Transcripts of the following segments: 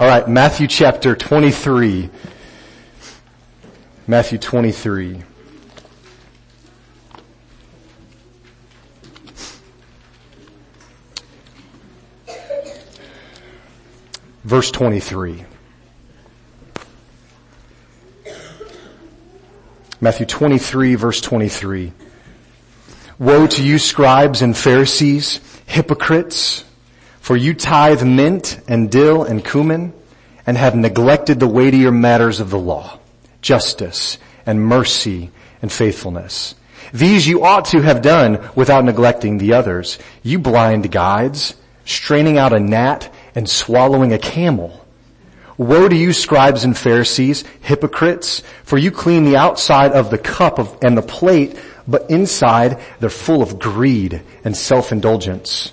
All right, Matthew chapter 23. Matthew 23. Verse 23. Matthew 23 verse 23. Woe to you scribes and Pharisees, hypocrites, for you tithe mint and dill and cumin and have neglected the weightier matters of the law, justice and mercy and faithfulness. These you ought to have done without neglecting the others. You blind guides, straining out a gnat and swallowing a camel. Woe to you scribes and Pharisees, hypocrites, for you clean the outside of the cup of, and the plate, but inside they're full of greed and self-indulgence.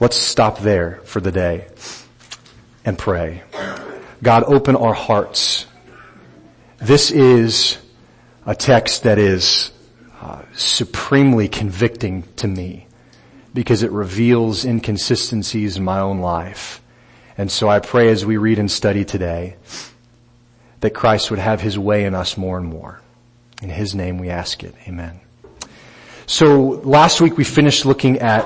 Let's stop there for the day and pray. God, open our hearts. This is a text that is uh, supremely convicting to me because it reveals inconsistencies in my own life. And so I pray as we read and study today that Christ would have his way in us more and more. In his name we ask it. Amen. So last week we finished looking at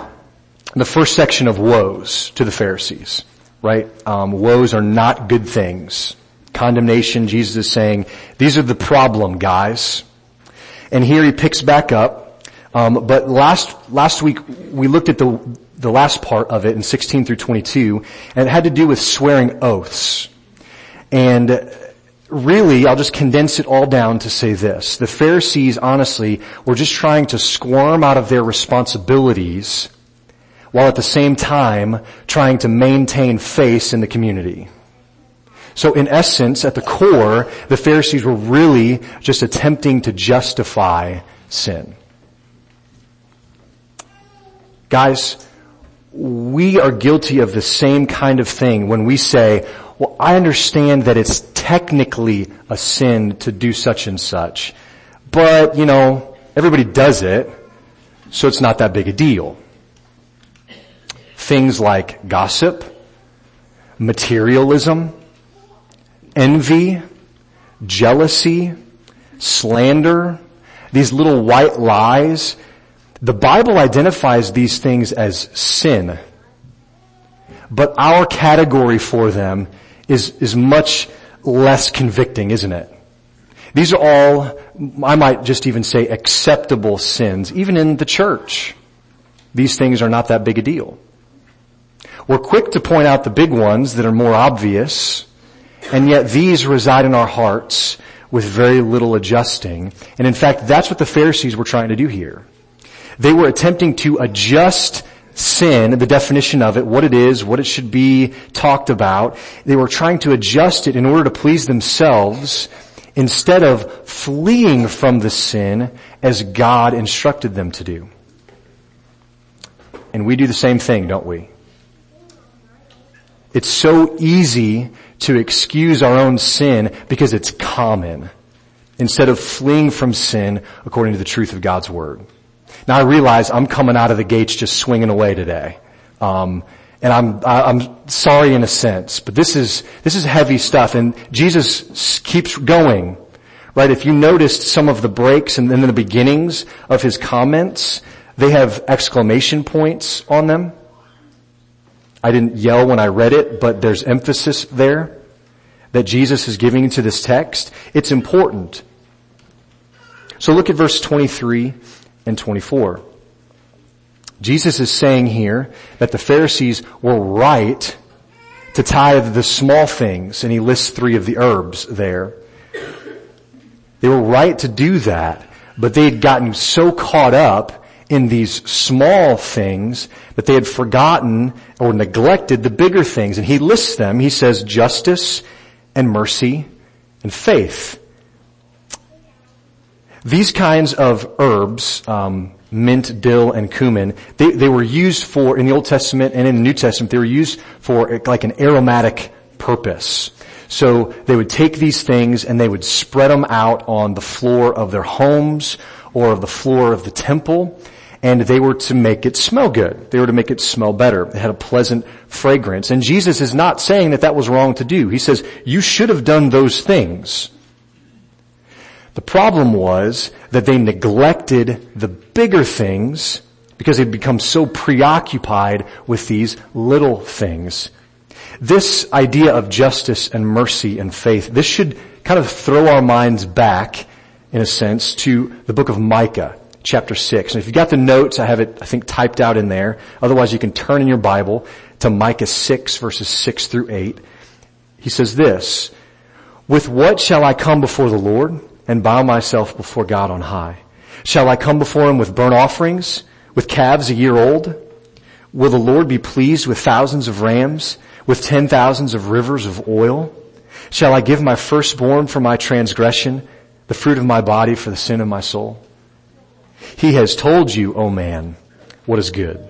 the first section of woes to the Pharisees, right? Um, woes are not good things. Condemnation, Jesus is saying, these are the problem, guys. And here he picks back up um, but last last week we looked at the the last part of it in 16 through 22, and it had to do with swearing oaths. And really, I'll just condense it all down to say this: the Pharisees, honestly, were just trying to squirm out of their responsibilities, while at the same time trying to maintain face in the community. So in essence, at the core, the Pharisees were really just attempting to justify sin. Guys, we are guilty of the same kind of thing when we say, well, I understand that it's technically a sin to do such and such, but you know, everybody does it, so it's not that big a deal. Things like gossip, materialism, envy, jealousy, slander, these little white lies the Bible identifies these things as sin, but our category for them is, is much less convicting, isn't it? These are all, I might just even say acceptable sins, even in the church. These things are not that big a deal. We're quick to point out the big ones that are more obvious, and yet these reside in our hearts with very little adjusting. And in fact, that's what the Pharisees were trying to do here. They were attempting to adjust sin, the definition of it, what it is, what it should be talked about. They were trying to adjust it in order to please themselves instead of fleeing from the sin as God instructed them to do. And we do the same thing, don't we? It's so easy to excuse our own sin because it's common instead of fleeing from sin according to the truth of God's Word. Now I realize I'm coming out of the gates just swinging away today. Um, and I'm, I'm sorry in a sense, but this is, this is heavy stuff and Jesus keeps going, right? If you noticed some of the breaks and then the beginnings of his comments, they have exclamation points on them. I didn't yell when I read it, but there's emphasis there that Jesus is giving to this text. It's important. So look at verse 23 and 24. Jesus is saying here that the Pharisees were right to tithe the small things, and he lists three of the herbs there. They were right to do that, but they had gotten so caught up in these small things that they had forgotten or neglected the bigger things. And he lists them. He says justice and mercy and faith. These kinds of herbs, um, mint, dill, and cumin, they, they were used for, in the Old Testament and in the New Testament, they were used for like an aromatic purpose. So they would take these things and they would spread them out on the floor of their homes or of the floor of the temple and they were to make it smell good. They were to make it smell better. It had a pleasant fragrance. And Jesus is not saying that that was wrong to do. He says, you should have done those things. The problem was that they neglected the bigger things because they'd become so preoccupied with these little things. This idea of justice and mercy and faith, this should kind of throw our minds back, in a sense, to the book of Micah, chapter 6. And if you've got the notes, I have it, I think, typed out in there. Otherwise, you can turn in your Bible to Micah 6, verses 6 through 8. He says this, With what shall I come before the Lord and bow myself before God on high? Shall I come before him with burnt offerings, with calves a year old? Will the Lord be pleased with thousands of rams? with ten thousands of rivers of oil? Shall I give my firstborn for my transgression, the fruit of my body for the sin of my soul? He has told you, O man, what is good.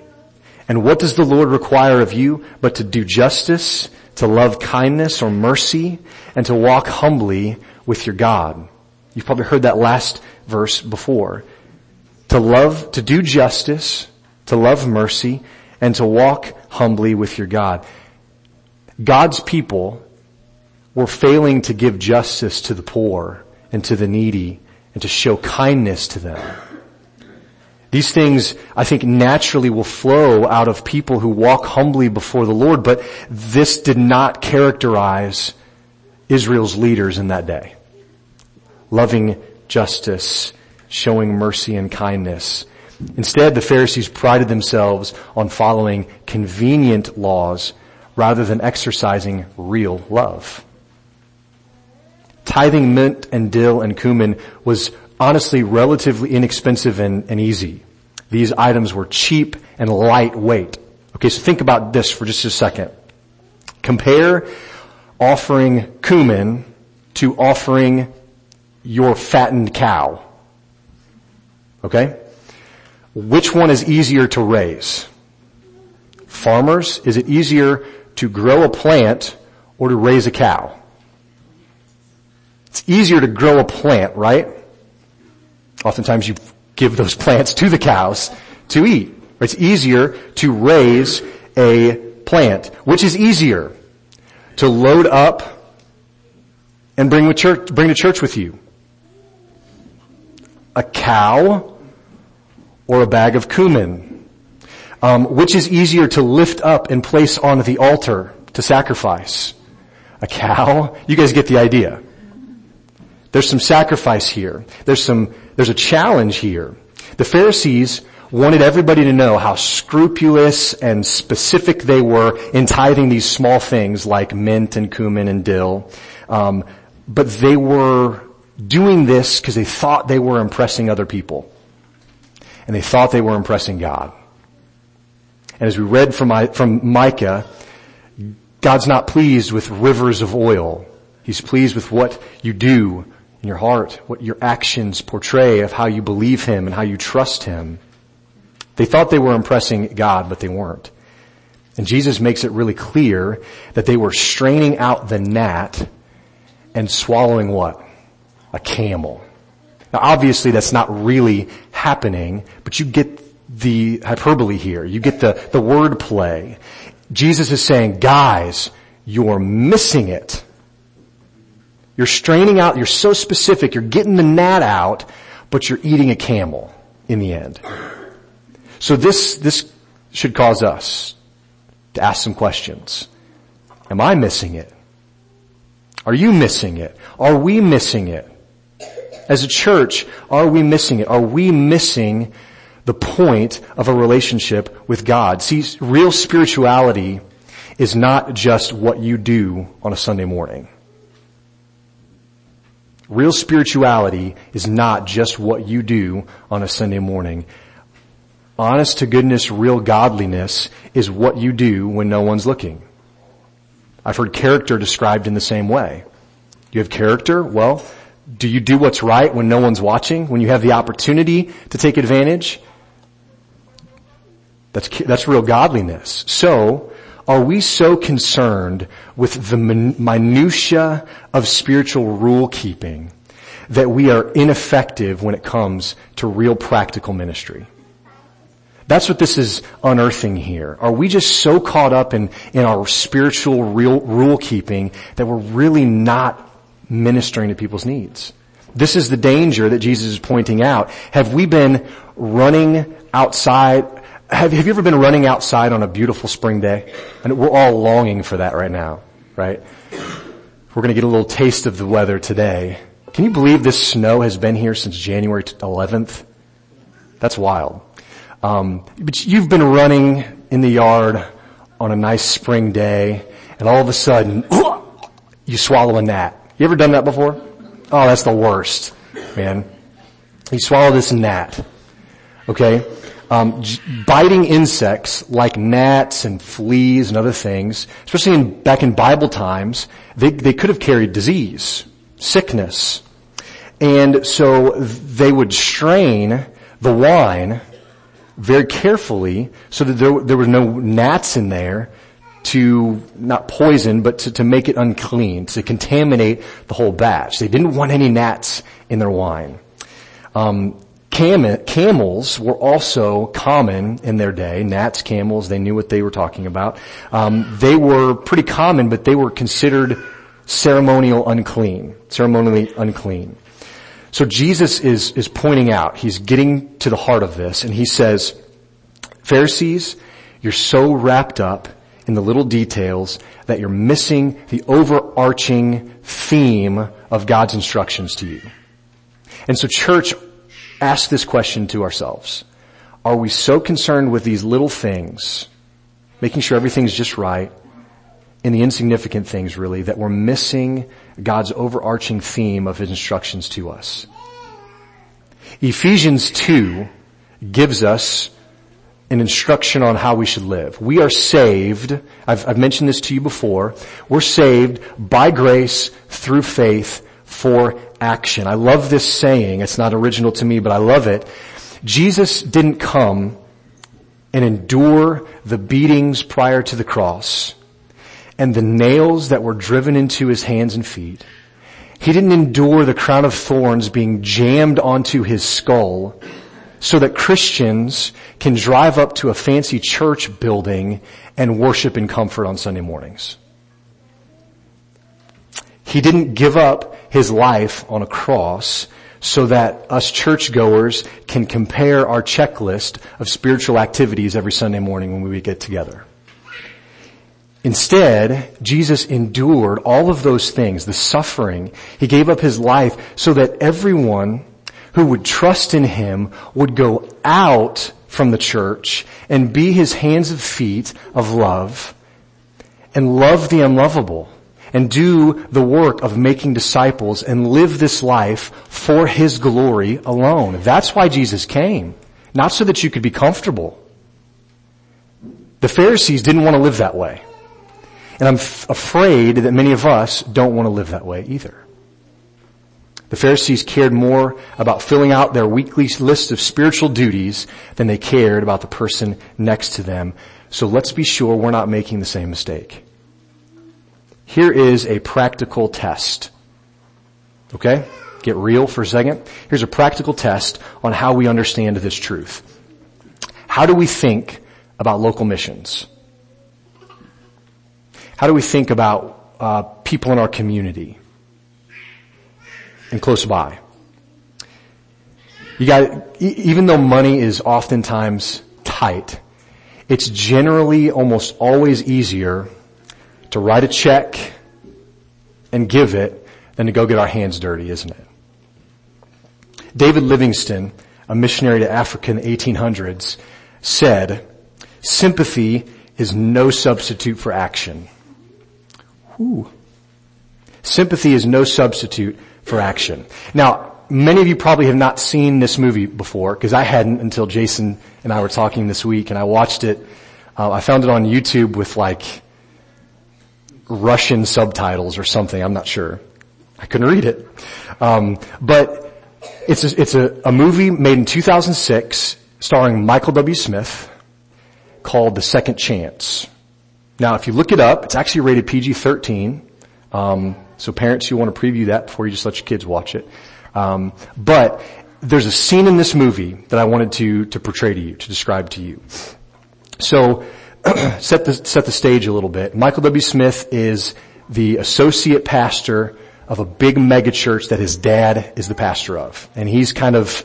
And what does the Lord require of you but to do justice, to love kindness or mercy, and to walk humbly with your God? You've probably heard that last verse before. To love, to do justice, to love mercy, and to walk humbly with your God. God's people were failing to give justice to the poor and to the needy and to show kindness to them. These things, I think, naturally will flow out of people who walk humbly before the Lord, but this did not characterize Israel's leaders in that day. Loving justice, showing mercy and kindness. Instead, the Pharisees prided themselves on following convenient laws rather than exercising real love. Tithing mint and dill and cumin was honestly relatively inexpensive and, and easy. These items were cheap and lightweight. Okay, so think about this for just a second. Compare offering cumin to offering your fattened cow. Okay? Which one is easier to raise? Farmers, is it easier to grow a plant or to raise a cow. It's easier to grow a plant, right? Oftentimes you give those plants to the cows to eat. It's easier to raise a plant. Which is easier? To load up and bring, church, bring to church with you? A cow or a bag of cumin? Um, which is easier to lift up and place on the altar to sacrifice? A cow? You guys get the idea. There's some sacrifice here. There's some, there's a challenge here. The Pharisees wanted everybody to know how scrupulous and specific they were in tithing these small things like mint and cumin and dill. Um, but they were doing this because they thought they were impressing other people. And they thought they were impressing God. And as we read from, from Micah, God's not pleased with rivers of oil. He's pleased with what you do in your heart, what your actions portray of how you believe Him and how you trust Him. They thought they were impressing God, but they weren't. And Jesus makes it really clear that they were straining out the gnat and swallowing what? A camel. Now obviously that's not really happening, but you get the hyperbole here. You get the, the word play. Jesus is saying, guys, you're missing it. You're straining out, you're so specific, you're getting the gnat out, but you're eating a camel in the end. So this, this should cause us to ask some questions. Am I missing it? Are you missing it? Are we missing it? As a church, are we missing it? Are we missing the point of a relationship with God. See, real spirituality is not just what you do on a Sunday morning. Real spirituality is not just what you do on a Sunday morning. honest to goodness, real godliness is what you do when no one's looking. I've heard character described in the same way. You have character? Well, do you do what's right when no one's watching? When you have the opportunity to take advantage? That's, that's real godliness. So, are we so concerned with the minutia of spiritual rule keeping that we are ineffective when it comes to real practical ministry? That's what this is unearthing here. Are we just so caught up in, in our spiritual real, rule keeping that we're really not ministering to people's needs? This is the danger that Jesus is pointing out. Have we been running outside? Have, have you ever been running outside on a beautiful spring day? And we're all longing for that right now, right? We're going to get a little taste of the weather today. Can you believe this snow has been here since January 11th? That's wild. Um, but you've been running in the yard on a nice spring day, and all of a sudden, you swallow a gnat. You ever done that before? Oh, that's the worst, man. You swallow this gnat. Okay? Um, biting insects like gnats and fleas and other things, especially in, back in Bible times, they, they could have carried disease, sickness. And so they would strain the wine very carefully so that there, there were no gnats in there to not poison, but to, to make it unclean, to contaminate the whole batch. They didn't want any gnats in their wine. Um, cam- camels were also common in their day. Gnats, camels, they knew what they were talking about. Um, they were pretty common, but they were considered ceremonial unclean, ceremonially unclean. So Jesus is, is pointing out, he's getting to the heart of this, and he says, Pharisees, you're so wrapped up in the little details that you're missing the overarching theme of God's instructions to you. And so church, ask this question to ourselves. Are we so concerned with these little things, making sure everything's just right, in the insignificant things really, that we're missing God's overarching theme of His instructions to us. Ephesians 2 gives us an instruction on how we should live. We are saved, I've, I've mentioned this to you before, we're saved by grace through faith for action. I love this saying, it's not original to me, but I love it. Jesus didn't come and endure the beatings prior to the cross and the nails that were driven into his hands and feet. He didn't endure the crown of thorns being jammed onto his skull so that Christians can drive up to a fancy church building and worship in comfort on Sunday mornings. He didn't give up his life on a cross so that us churchgoers can compare our checklist of spiritual activities every Sunday morning when we get together. Instead, Jesus endured all of those things, the suffering. He gave up his life so that everyone who would trust in him would go out from the church and be his hands and feet of love and love the unlovable and do the work of making disciples and live this life for his glory alone. That's why Jesus came. Not so that you could be comfortable. The Pharisees didn't want to live that way. And I'm f- afraid that many of us don't want to live that way either. The Pharisees cared more about filling out their weekly list of spiritual duties than they cared about the person next to them. So let's be sure we're not making the same mistake. Here is a practical test. Okay? Get real for a second. Here's a practical test on how we understand this truth. How do we think about local missions? How do we think about uh, people in our community and close by? You got, even though money is oftentimes tight, it's generally almost always easier to write a check and give it than to go get our hands dirty, isn't it? David Livingstone, a missionary to Africa in the 1800s, said, sympathy is no substitute for action. Ooh. Sympathy is no substitute for action. Now, many of you probably have not seen this movie before because I hadn't until Jason and I were talking this week and I watched it. Uh, I found it on YouTube with like Russian subtitles or something. I'm not sure. I couldn't read it. Um, but it's a, it's a, a movie made in 2006 starring Michael W. Smith called The Second Chance. Now, if you look it up, it's actually rated PG-13. Um, so parents, you want to preview that before you just let your kids watch it. Um, but there's a scene in this movie that I wanted to to portray to you, to describe to you. So set the set the stage a little bit. Michael W. Smith is the associate pastor of a big megachurch that his dad is the pastor of, and he's kind of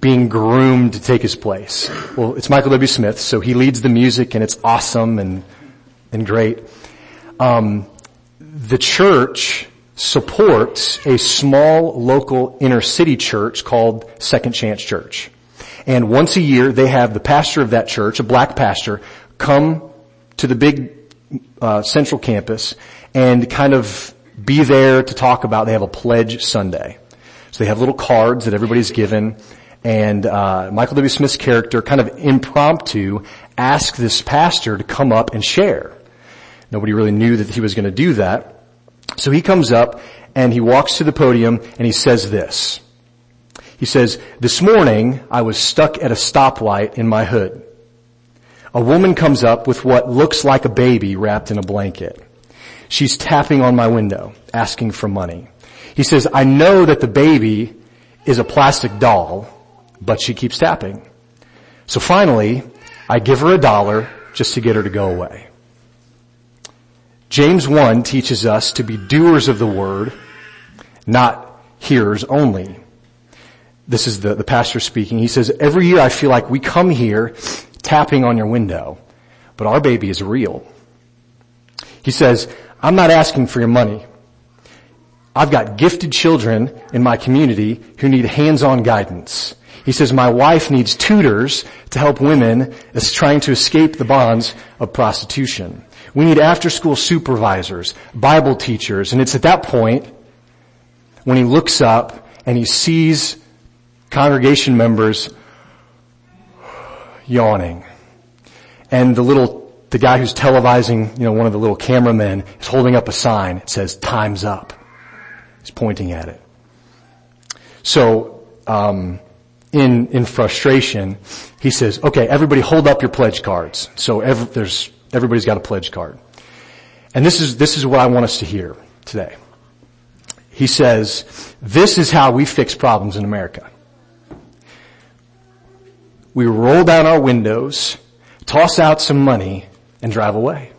being groomed to take his place. Well, it's Michael W. Smith, so he leads the music, and it's awesome and and great. Um, the church supports a small local inner city church called Second Chance Church. And once a year they have the pastor of that church, a black pastor, come to the big uh, central campus and kind of be there to talk about, they have a pledge Sunday. So they have little cards that everybody's given and uh, Michael W. Smith's character kind of impromptu asked this pastor to come up and share. Nobody really knew that he was going to do that. So he comes up and he walks to the podium and he says this. He says, this morning I was stuck at a stoplight in my hood. A woman comes up with what looks like a baby wrapped in a blanket. She's tapping on my window, asking for money. He says, I know that the baby is a plastic doll, but she keeps tapping. So finally, I give her a dollar just to get her to go away. James 1 teaches us to be doers of the word, not hearers only. This is the, the pastor speaking. He says, every year I feel like we come here tapping on your window, but our baby is real. He says, I'm not asking for your money. I've got gifted children in my community who need hands-on guidance. He says, my wife needs tutors to help women as trying to escape the bonds of prostitution. We need after school supervisors, Bible teachers, and it's at that point when he looks up and he sees congregation members yawning. And the little, the guy who's televising, you know, one of the little cameramen is holding up a sign. It says, time's up. He's pointing at it. So, um, in, in frustration, he says, okay, everybody hold up your pledge cards. So every, there's Everybody's got a pledge card. And this is, this is what I want us to hear today. He says, this is how we fix problems in America. We roll down our windows, toss out some money, and drive away.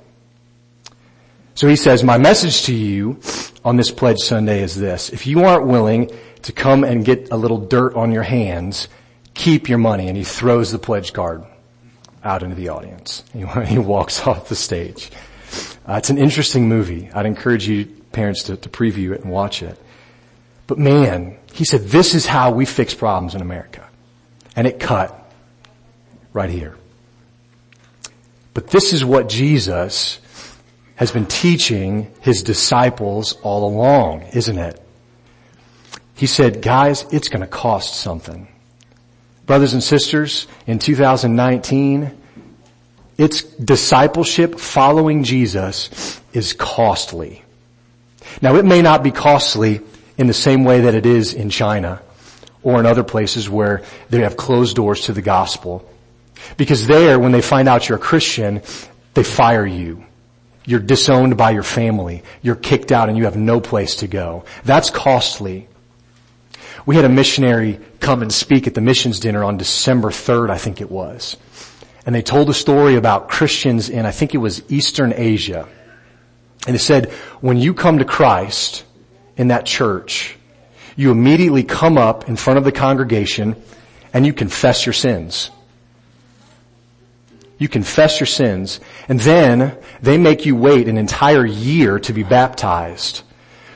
So he says, my message to you on this pledge Sunday is this. If you aren't willing to come and get a little dirt on your hands, keep your money. And he throws the pledge card out into the audience. He, walks off the stage. Uh, it's an interesting movie. I'd encourage you parents to, to preview it and watch it. But man, he said, this is how we fix problems in America. And it cut right here. But this is what Jesus has been teaching his disciples all along, isn't it? He said, guys, it's gonna cost something. Brothers and sisters, in 2019, its discipleship following Jesus is costly. Now it may not be costly in the same way that it is in China or in other places where they have closed doors to the gospel. Because there, when they find out you're a Christian, they fire you. You're disowned by your family. You're kicked out and you have no place to go. That's costly. We had a missionary come and speak at the missions dinner on December 3rd, I think it was. And they told a story about Christians in, I think it was Eastern Asia. And they said, when you come to Christ in that church, you immediately come up in front of the congregation and you confess your sins. You confess your sins and then they make you wait an entire year to be baptized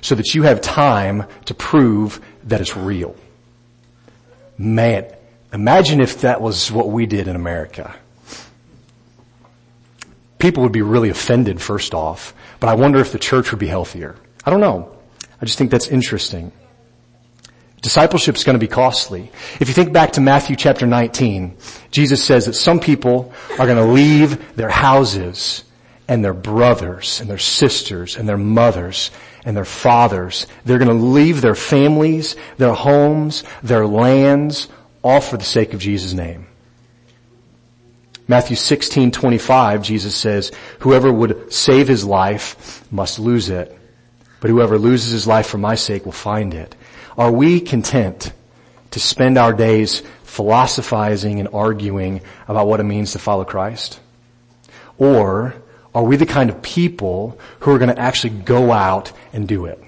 so that you have time to prove that it's real. Man, imagine if that was what we did in America. People would be really offended first off, but I wonder if the church would be healthier. I don't know. I just think that's interesting. Discipleship is going to be costly. If you think back to Matthew chapter 19, Jesus says that some people are going to leave their houses and their brothers and their sisters and their mothers and their fathers. They're going to leave their families, their homes, their lands, all for the sake of Jesus' name. Matthew 16, 25, Jesus says, whoever would save his life must lose it, but whoever loses his life for my sake will find it. Are we content to spend our days philosophizing and arguing about what it means to follow Christ? Or are we the kind of people who are going to actually go out and do it?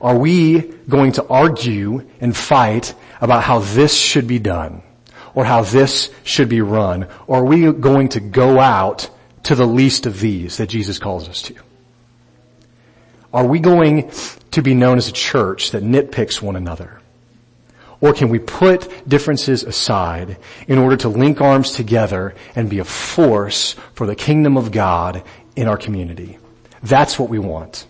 Are we going to argue and fight about how this should be done or how this should be run? Or are we going to go out to the least of these that Jesus calls us to? Are we going to be known as a church that nitpicks one another? Or can we put differences aside in order to link arms together and be a force for the kingdom of God in our community? That's what we want.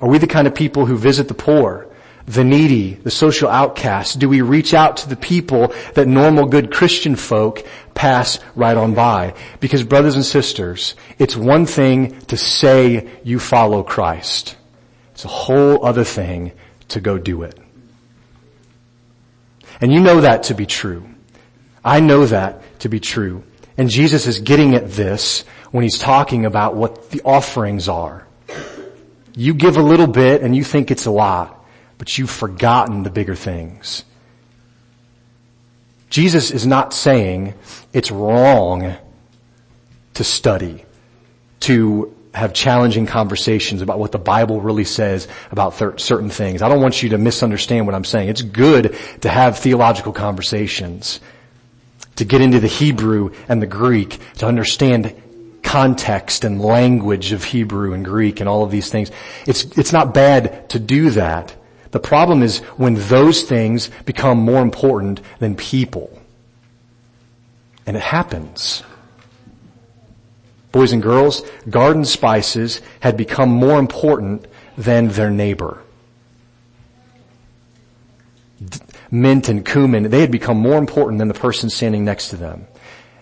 Are we the kind of people who visit the poor the needy, the social outcasts? Do we reach out to the people that normal good Christian folk pass right on by? Because brothers and sisters, it's one thing to say you follow Christ. It's a whole other thing to go do it. And you know that to be true. I know that to be true. And Jesus is getting at this when he's talking about what the offerings are. You give a little bit and you think it's a lot but you've forgotten the bigger things. Jesus is not saying it's wrong to study, to have challenging conversations about what the Bible really says about certain things. I don't want you to misunderstand what I'm saying. It's good to have theological conversations, to get into the Hebrew and the Greek, to understand context and language of Hebrew and Greek and all of these things. It's, it's not bad to do that. The problem is when those things become more important than people. And it happens. Boys and girls, garden spices had become more important than their neighbor. Mint and cumin, they had become more important than the person standing next to them.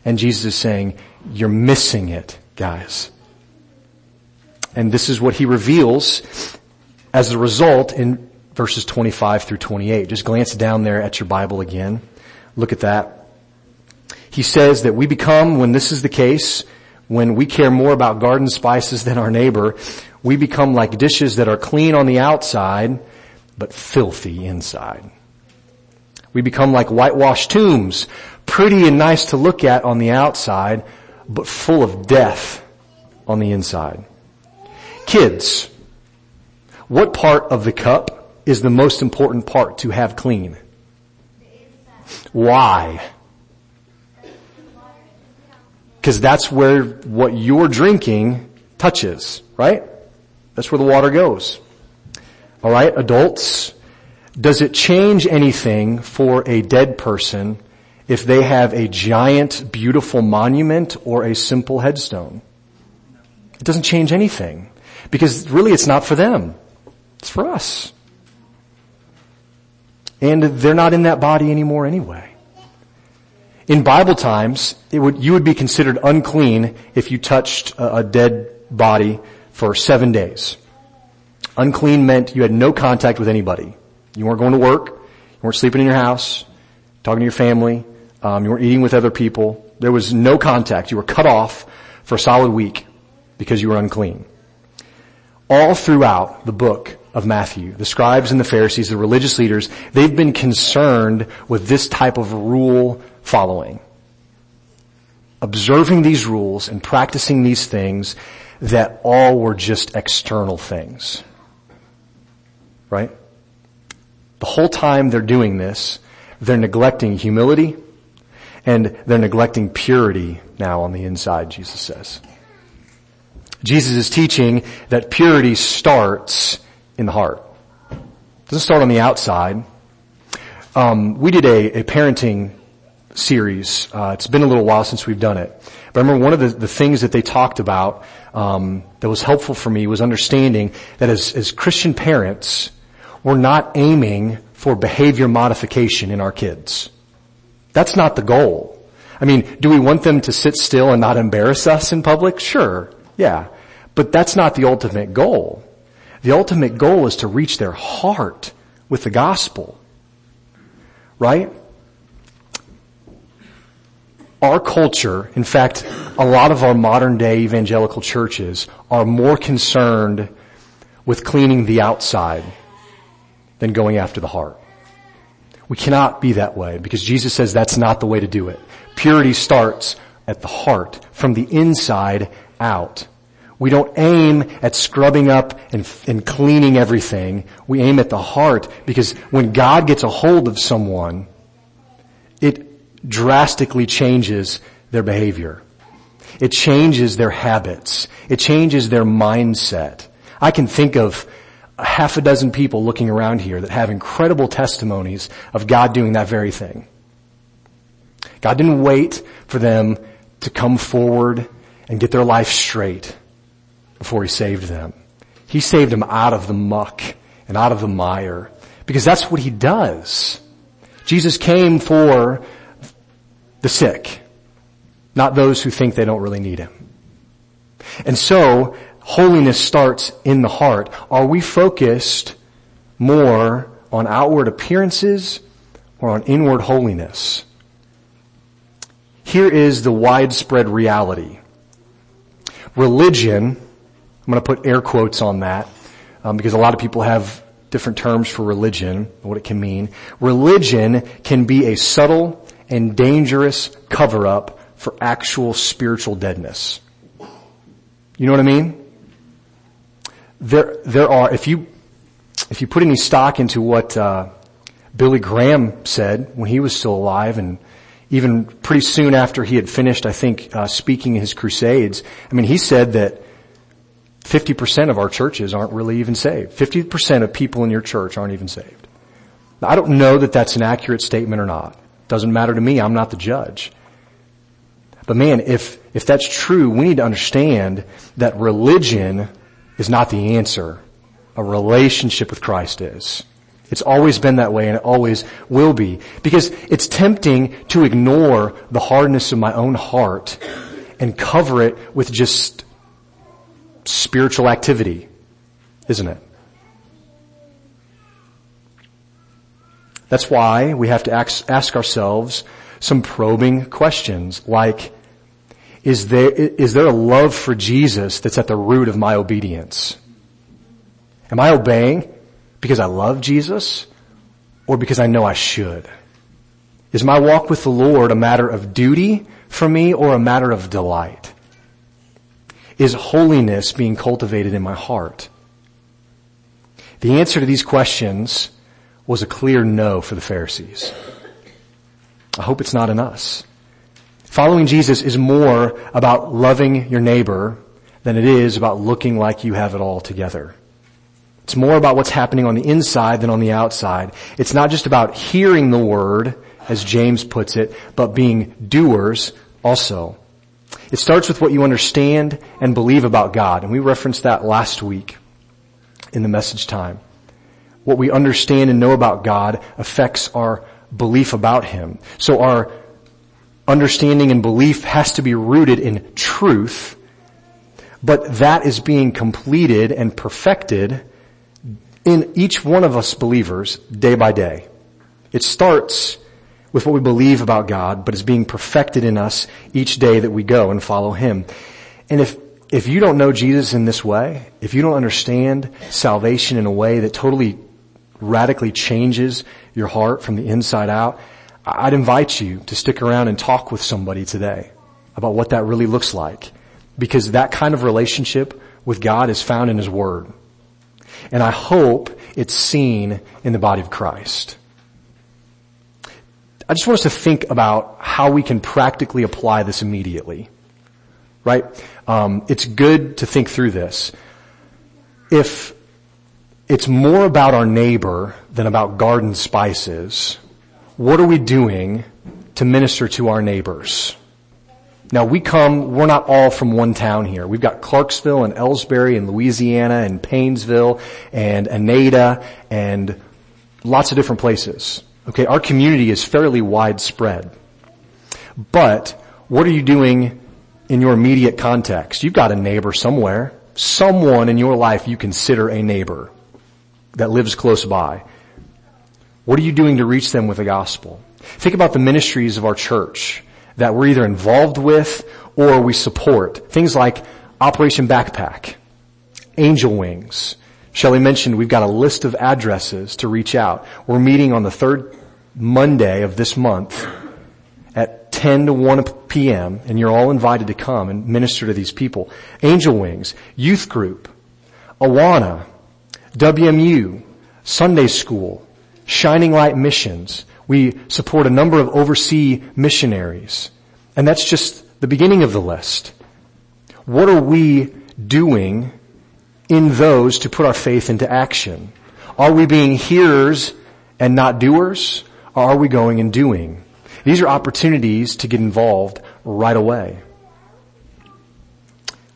And Jesus is saying, you're missing it, guys. And this is what he reveals as a result in verses 25 through 28. Just glance down there at your Bible again. Look at that. He says that we become, when this is the case, when we care more about garden spices than our neighbor, we become like dishes that are clean on the outside, but filthy inside. We become like whitewashed tombs, pretty and nice to look at on the outside, but full of death on the inside. Kids, what part of the cup is the most important part to have clean. Why? Because that's where what you're drinking touches, right? That's where the water goes. Alright, adults, does it change anything for a dead person if they have a giant, beautiful monument or a simple headstone? It doesn't change anything. Because really it's not for them. It's for us. And they're not in that body anymore anyway. In Bible times, would, you would be considered unclean if you touched a, a dead body for seven days. Unclean meant you had no contact with anybody. You weren't going to work. You weren't sleeping in your house, talking to your family. Um, you weren't eating with other people. There was no contact. You were cut off for a solid week because you were unclean. All throughout the book, of Matthew. The scribes and the Pharisees, the religious leaders, they've been concerned with this type of rule following. Observing these rules and practicing these things that all were just external things. Right? The whole time they're doing this, they're neglecting humility and they're neglecting purity now on the inside, Jesus says. Jesus is teaching that purity starts in the heart. It doesn't start on the outside. Um, we did a, a parenting series. Uh, it's been a little while since we've done it. But I remember one of the, the things that they talked about um, that was helpful for me was understanding that as, as Christian parents, we're not aiming for behavior modification in our kids. That's not the goal. I mean, do we want them to sit still and not embarrass us in public? Sure. Yeah. But that's not the ultimate goal. The ultimate goal is to reach their heart with the gospel. Right? Our culture, in fact, a lot of our modern day evangelical churches are more concerned with cleaning the outside than going after the heart. We cannot be that way because Jesus says that's not the way to do it. Purity starts at the heart, from the inside out. We don't aim at scrubbing up and, and cleaning everything. We aim at the heart because when God gets a hold of someone, drastically changes their behavior. It changes their habits. It changes their mindset. I can think of a half a dozen people looking around here that have incredible testimonies of God doing that very thing. God didn't wait for them to come forward and get their life straight before he saved them. He saved them out of the muck and out of the mire because that's what he does. Jesus came for the sick, not those who think they don't really need him. And so, holiness starts in the heart. Are we focused more on outward appearances or on inward holiness? Here is the widespread reality. Religion I'm going to put air quotes on that um, because a lot of people have different terms for religion, what it can mean. Religion can be a subtle and dangerous cover up for actual spiritual deadness. You know what I mean? There, there are, if you, if you put any stock into what, uh, Billy Graham said when he was still alive and even pretty soon after he had finished, I think, uh, speaking his crusades, I mean, he said that 50% of our churches aren't really even saved. 50% of people in your church aren't even saved. I don't know that that's an accurate statement or not. Doesn't matter to me. I'm not the judge. But man, if, if that's true, we need to understand that religion is not the answer. A relationship with Christ is. It's always been that way and it always will be. Because it's tempting to ignore the hardness of my own heart and cover it with just spiritual activity, isn't it? That's why we have to ask, ask ourselves some probing questions like, is there, is there a love for Jesus that's at the root of my obedience? Am I obeying because I love Jesus or because I know I should? Is my walk with the Lord a matter of duty for me or a matter of delight? Is holiness being cultivated in my heart? The answer to these questions was a clear no for the Pharisees. I hope it's not in us. Following Jesus is more about loving your neighbor than it is about looking like you have it all together. It's more about what's happening on the inside than on the outside. It's not just about hearing the word, as James puts it, but being doers also. It starts with what you understand and believe about God. And we referenced that last week in the message time. What we understand and know about God affects our belief about Him. So our understanding and belief has to be rooted in truth, but that is being completed and perfected in each one of us believers day by day. It starts with what we believe about God, but is being perfected in us each day that we go and follow Him. And if, if you don't know Jesus in this way, if you don't understand salvation in a way that totally radically changes your heart from the inside out, I'd invite you to stick around and talk with somebody today about what that really looks like. Because that kind of relationship with God is found in His Word. And I hope it's seen in the body of Christ. I just want us to think about how we can practically apply this immediately. Right? Um, it's good to think through this. If it's more about our neighbor than about garden spices, what are we doing to minister to our neighbors? Now we come, we're not all from one town here. We've got Clarksville and Elsberry and Louisiana and Paynesville and Annada and lots of different places. Okay, our community is fairly widespread. But what are you doing in your immediate context? You've got a neighbor somewhere, someone in your life you consider a neighbor that lives close by. What are you doing to reach them with the gospel? Think about the ministries of our church that we're either involved with or we support. Things like Operation Backpack, Angel Wings. Shelley mentioned we've got a list of addresses to reach out. We're meeting on the third Monday of this month at 10 to 1 p.m. and you're all invited to come and minister to these people. Angel Wings, Youth Group, Awana, WMU, Sunday School, Shining Light Missions, we support a number of overseas missionaries. And that's just the beginning of the list. What are we doing in those to put our faith into action? Are we being hearers and not doers? Or are we going and doing? These are opportunities to get involved right away.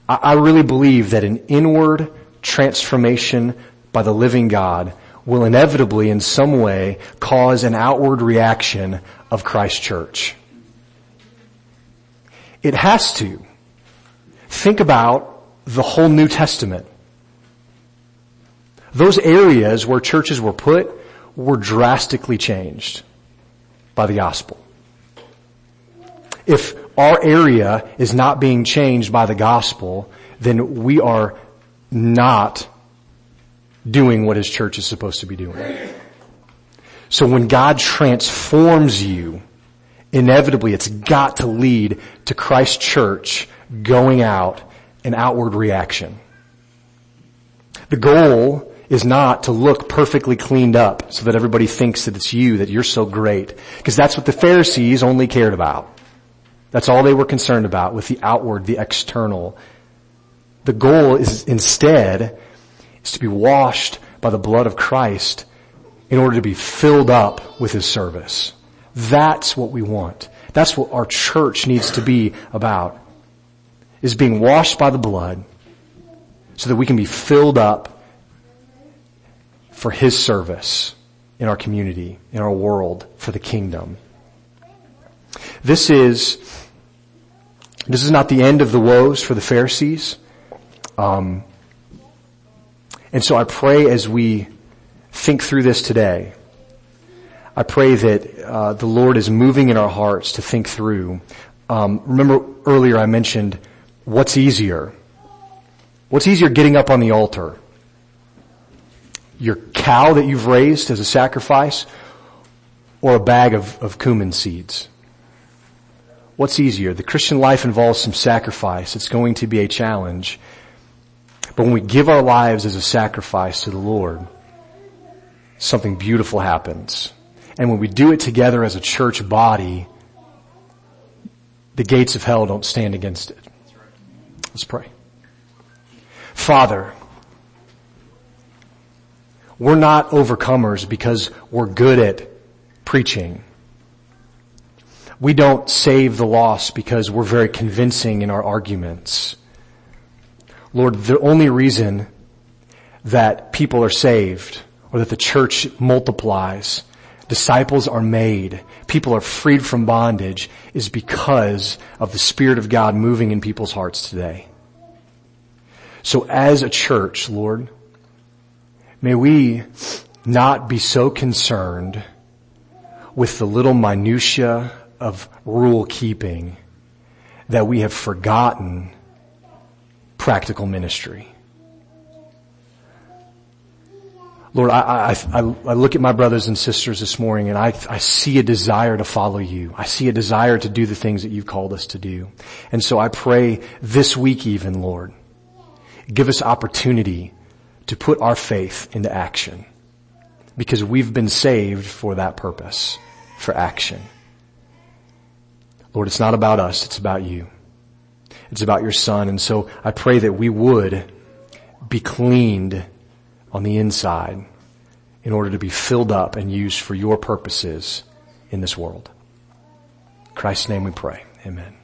I really believe that an inward transformation by the living God will inevitably in some way cause an outward reaction of Christ church. It has to. Think about the whole New Testament. Those areas where churches were put were drastically changed by the gospel. If our area is not being changed by the gospel, then we are not doing what his church is supposed to be doing. So when God transforms you, inevitably it's got to lead to Christ's church going out an outward reaction. The goal is not to look perfectly cleaned up so that everybody thinks that it's you, that you're so great. Because that's what the Pharisees only cared about. That's all they were concerned about with the outward, the external. The goal is instead is to be washed by the blood of Christ in order to be filled up with His service. That's what we want. That's what our church needs to be about. Is being washed by the blood so that we can be filled up for His service in our community, in our world, for the kingdom. This is, this is not the end of the woes for the Pharisees. Um, and so I pray as we think through this today, I pray that uh, the Lord is moving in our hearts to think through. Um, remember earlier I mentioned what's easier. What's easier getting up on the altar? Your cow that you've raised as a sacrifice or a bag of, of cumin seeds? What's easier? The Christian life involves some sacrifice. It's going to be a challenge. But when we give our lives as a sacrifice to the Lord, something beautiful happens. And when we do it together as a church body, the gates of hell don't stand against it. Let's pray. Father, we're not overcomers because we're good at preaching. We don't save the lost because we're very convincing in our arguments. Lord, the only reason that people are saved or that the church multiplies, disciples are made, people are freed from bondage is because of the Spirit of God moving in people's hearts today. So as a church, Lord, may we not be so concerned with the little minutia of rule keeping that we have forgotten practical ministry. Lord, I, I, I, look at my brothers and sisters this morning and I, I see a desire to follow you. I see a desire to do the things that you've called us to do. And so I pray this week even, Lord, give us opportunity to put our faith into action because we've been saved for that purpose, for action. Lord, it's not about us, it's about you. It's about your son. And so I pray that we would be cleaned on the inside in order to be filled up and used for your purposes in this world. In Christ's name we pray. Amen.